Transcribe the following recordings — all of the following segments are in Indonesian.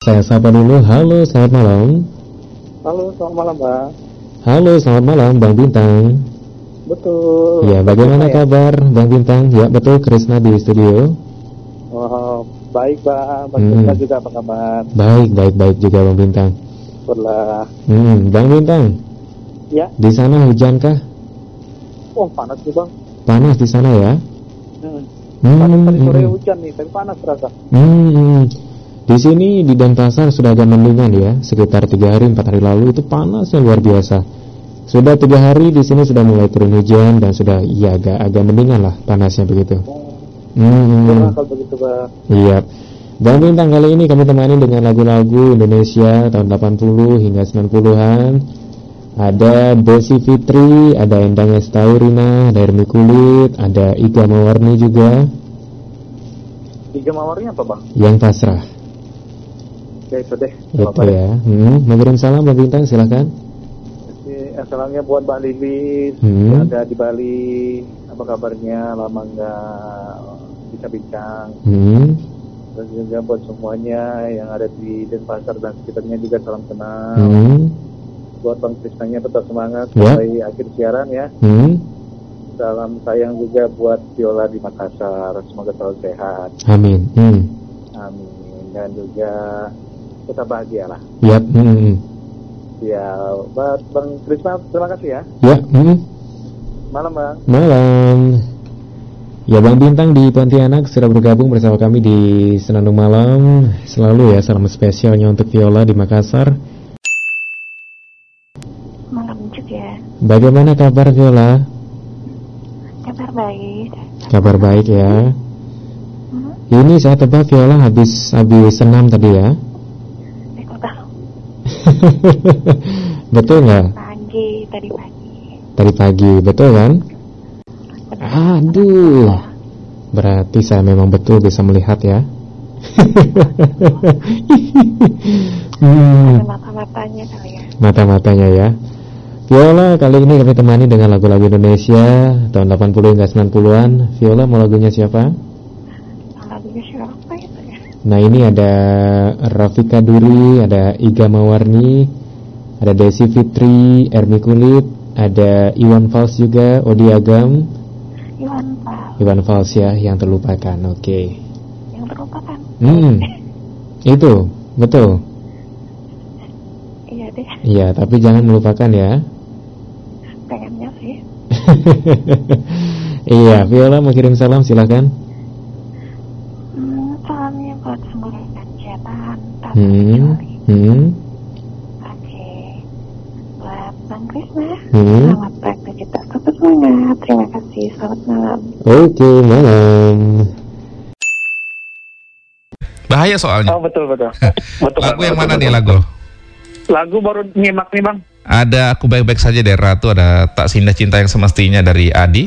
Saya sapa dulu, halo selamat malam Halo, selamat malam, Bang. Halo selamat malam Bang Bintang Betul. Ya bagaimana Saya- kabar Bang Bintang? Ya betul Krisna di studio Oh, baik, Bang. Bang Hmm. Krisna juga apa kabar? Baik, baik, baik juga Bang Bintang Syukurlah. hmm, Bang Bintang, Ya, di sana hujankah? oh panas nih, Bang. Panas di sana ya? Hmm. Hmm, Panas tadi sore hmm, hujan nih, tapi panas terasa. hmm, hmm. Di sini di Denpasar sudah agak mendingan ya Sekitar tiga hari, empat hari lalu itu panasnya luar biasa Sudah tiga hari di sini sudah mulai turun hujan Dan sudah ya agak, agak mendingan lah panasnya begitu Hmm, begitu, Bang. Iya. Bang Bintang kali ini kami temani dengan lagu-lagu Indonesia tahun 80 hingga 90-an. Ada Desi Fitri, ada Endang Estaurina, ada Hermi Kulit, ada Iga Mawarni juga, Tiga mawarnya apa, Bang? yang pasrah. Ya, itu deh. Itu ya? Hmm, mau kirim salam Bang Bintang silahkan. Salamnya buat Mbak Lilis Hmm. yang ada di Bali. Apa kabarnya? Lama nggak bisa bincang. Hmm, Dan juga buat semuanya yang ada di Denpasar dan sekitarnya juga salam kenal. hmm, Buat Bang Krisnanya tetap semangat Ya. sampai akhir siaran ya. hmm. Salam sayang juga buat Viola di Makassar. Semoga selalu sehat. Amin. Hmm. Amin. Dan juga tetap bahagia lah. Yap. Hmm. Ya, buat Bang Krisna, terima kasih ya. Ya. Hmm. Malam Bang. Malam. Ya Bang Bintang di Pontianak sudah bergabung bersama kami di Senandung Malam. Selalu ya salam spesialnya untuk Viola di Makassar. Malam juga. Bagaimana kabar Viola? Kabar baik. Kabar baik ya. Hmm, Ini saya tebak Viola habis habis senam tadi ya. betul nggak? Pagi, tadi pagi. Tadi pagi, betul kan? Aduh. Berarti saya memang betul bisa melihat ya. hmm. Mata-matanya kali ya. mata-matanya ya. Viola kali ini kami temani dengan lagu-lagu Indonesia tahun 80 hingga 90-an. Viola mau lagunya siapa? Lagunya siapa itu ya? Nah ini ada Rafika Duri, ada Iga Mawarni, ada Desi Fitri, Ermi Kulit, ada Iwan Fals juga, Odi Agam, Iwan Fals Iwan Fals ya yang terlupakan. Oke. yang terlupakan. Hmm. Itu betul. Iya deh, Iya tapi jangan melupakan ya. pengennya sih. iya, Viola mau kirim salam silahkan. Hmm, salamnya buat semua rekan cetan, Tante Hmm, hmm, Oke. Buat Bang Krisna, hmm. selamat beraktivitas tetap semangat. Terima kasih, selamat malam. Oke, malam. Bahaya soalnya. Oh betul betul. betul Lagu yang betul, mana betul. nih lagu? Lagu baru nyimak nih Bang. Ada Aku Baik-Baik Saja dari Ratu, ada Tak Sindah Cinta Yang Semestinya dari Adi,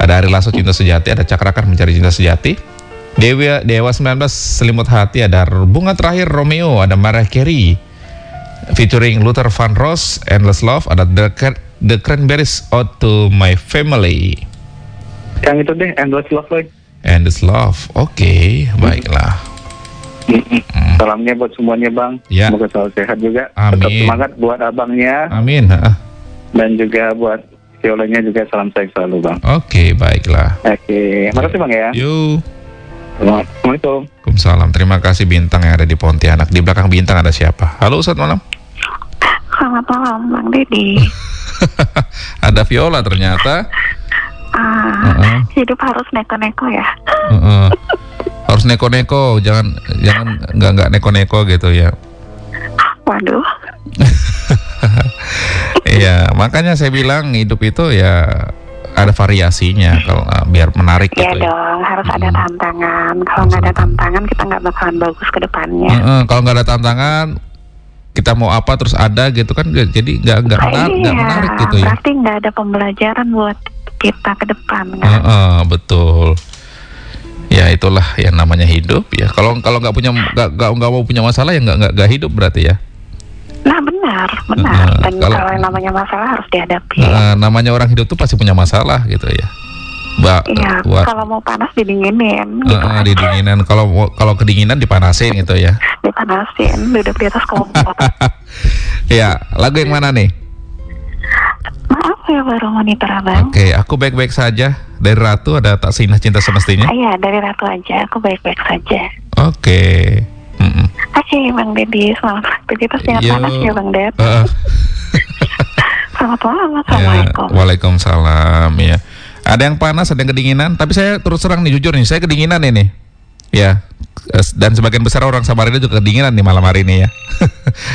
ada Ari Lasso Cinta Sejati, ada Cakrakan Mencari Cinta Sejati, Dewa, Dewa 19 Selimut Hati, ada Bunga Terakhir Romeo, ada Mariah Carey, featuring Luther Van Ross, Endless Love, ada The, Cran- The Cranberries Out to My Family, Yang itu deh, Endless Love Boy. Endless Love. Oke, baiklah. Salamnya buat semuanya Bang. Ya. Semoga selalu sehat juga. Amin. Tetap semangat buat abangnya Amin. ha. dan juga buat Violanya juga salam sayang selalu Bang. Oke, baiklah. Oke, makasih Bang ya. Yuk. Assalamualaikum. Waalaikumsalam. Terima kasih bintang yang ada di Pontianak. Di belakang bintang ada siapa? Halo, selamat malam. Selamat malam, Bang Deddy. ada Viola ternyata. Ah, Heeh, hidup harus neko-neko ya. heeh. Harus neko-neko, jangan jangan nggak nggak neko-neko gitu ya. Waduh, Iya, makanya saya bilang hidup itu ya ada variasinya kalau uh, biar menarik ya gitu ya. dong, harus ada Mm. tantangan. Kalau nggak ada tantangan, kita nggak bakalan bagus ke depannya. Heeh, kalau nggak ada tantangan kita mau apa terus ada gitu kan jadi nggak nggak Ah, menarik, iya, menarik gitu ya. berarti nggak ada pembelajaran buat kita ke depan kan? Heeh, betul. Ya itulah yang namanya hidup ya. Kalau kalau nggak punya nggak nggak mau punya masalah ya nggak nggak hidup berarti ya. Nah benar, benar. Heeh, Dan kalau- kalau yang namanya masalah harus dihadapi. Nah, namanya orang hidup tuh pasti punya masalah gitu ya. Ba, Iya, wa- kalau mau panas didinginin, gitu eh, didinginan. Kalau kalau kedinginan dipanasin gitu ya. dipanasin, duduk di atas kompor. Ya, lagu yang mana nih? Maaf ya baru monitor abang. Oke, aku baik-baik saja. Dari Ratu ada tak sinah cinta semestinya. Iya, dari Ratu aja, aku baik-baik saja. Oke. Mm-mm. Oke, Bang Deddy, selamat aktivitas yang Yo. panas ya Bang Ded. Eh, Selamat malam, ya, Assalamualaikum. Waalaikumsalam ya. Ada yang panas, ada yang kedinginan. Tapi saya terus terang nih jujur nih, saya kedinginan ini. Ya, dan sebagian besar orang Samarinda juga kedinginan nih malam hari ini ya.